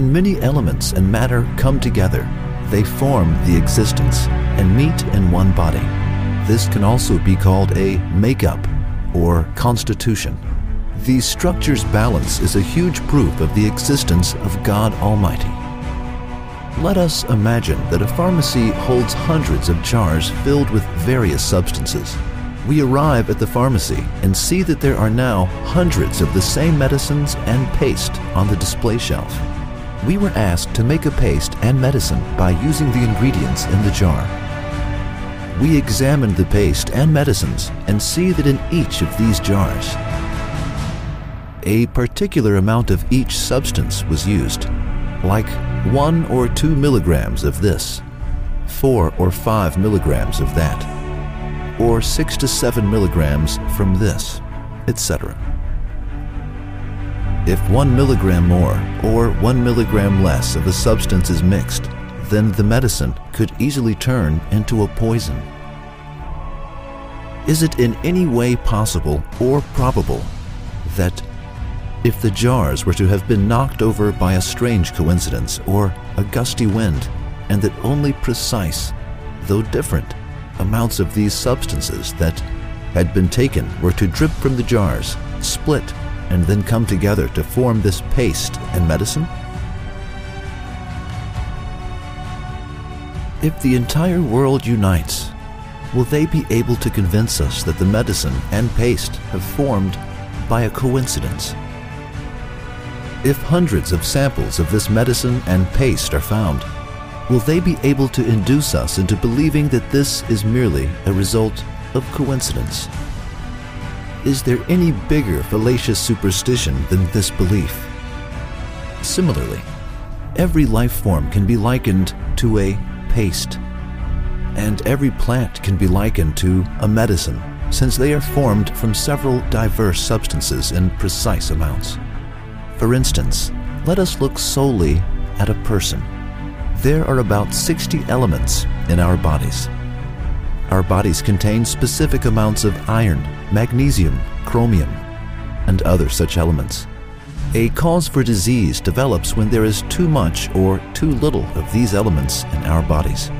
when many elements and matter come together, they form the existence and meet in one body. This can also be called a makeup or constitution. These structures' balance is a huge proof of the existence of God Almighty. Let us imagine that a pharmacy holds hundreds of jars filled with various substances. We arrive at the pharmacy and see that there are now hundreds of the same medicines and paste on the display shelf. We were asked to make a paste and medicine by using the ingredients in the jar. We examined the paste and medicines and see that in each of these jars, a particular amount of each substance was used, like one or two milligrams of this, four or five milligrams of that, or six to seven milligrams from this, etc. If one milligram more or one milligram less of a substance is mixed, then the medicine could easily turn into a poison. Is it in any way possible or probable that if the jars were to have been knocked over by a strange coincidence or a gusty wind, and that only precise, though different, amounts of these substances that had been taken were to drip from the jars, split, and then come together to form this paste and medicine? If the entire world unites, will they be able to convince us that the medicine and paste have formed by a coincidence? If hundreds of samples of this medicine and paste are found, will they be able to induce us into believing that this is merely a result of coincidence? Is there any bigger fallacious superstition than this belief? Similarly, every life form can be likened to a paste, and every plant can be likened to a medicine since they are formed from several diverse substances in precise amounts. For instance, let us look solely at a person. There are about 60 elements in our bodies. Our bodies contain specific amounts of iron, magnesium, chromium, and other such elements. A cause for disease develops when there is too much or too little of these elements in our bodies.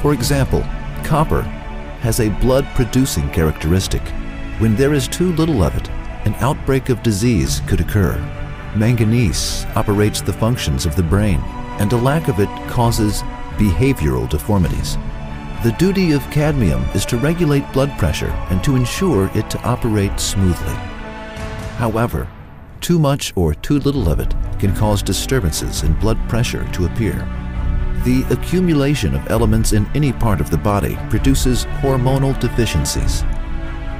For example, copper has a blood-producing characteristic. When there is too little of it, an outbreak of disease could occur. Manganese operates the functions of the brain, and a lack of it causes behavioral deformities. The duty of cadmium is to regulate blood pressure and to ensure it to operate smoothly. However, too much or too little of it can cause disturbances in blood pressure to appear. The accumulation of elements in any part of the body produces hormonal deficiencies.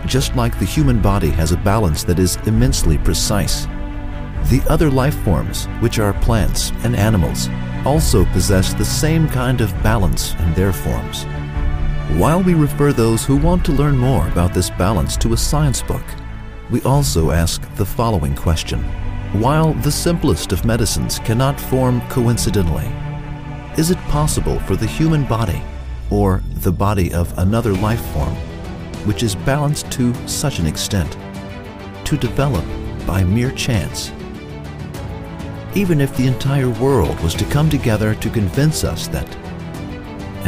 Just like the human body has a balance that is immensely precise, the other life forms, which are plants and animals, also possess the same kind of balance in their forms. While we refer those who want to learn more about this balance to a science book, we also ask the following question. While the simplest of medicines cannot form coincidentally, is it possible for the human body, or the body of another life form, which is balanced to such an extent, to develop by mere chance? Even if the entire world was to come together to convince us that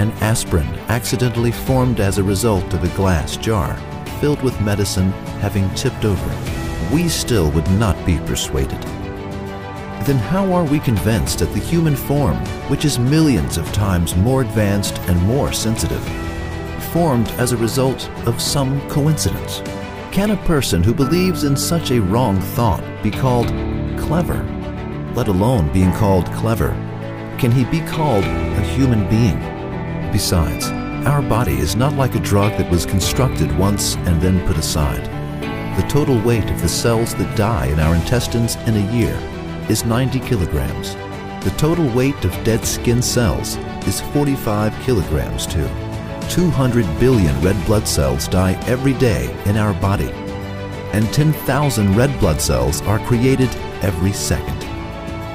an aspirin accidentally formed as a result of a glass jar filled with medicine having tipped over, we still would not be persuaded. Then how are we convinced that the human form, which is millions of times more advanced and more sensitive, formed as a result of some coincidence? Can a person who believes in such a wrong thought be called clever, let alone being called clever? Can he be called a human being? Besides, our body is not like a drug that was constructed once and then put aside. The total weight of the cells that die in our intestines in a year is 90 kilograms. The total weight of dead skin cells is 45 kilograms too. 200 billion red blood cells die every day in our body, and 10,000 red blood cells are created every second.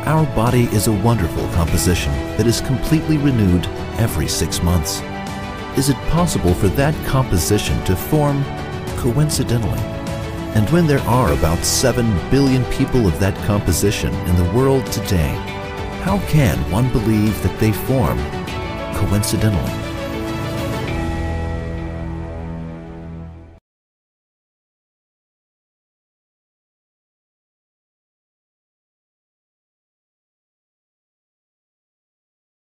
Our body is a wonderful composition that is completely renewed every six months. Is it possible for that composition to form coincidentally? And when there are about 7 billion people of that composition in the world today, How can one believe that they form coincidentally?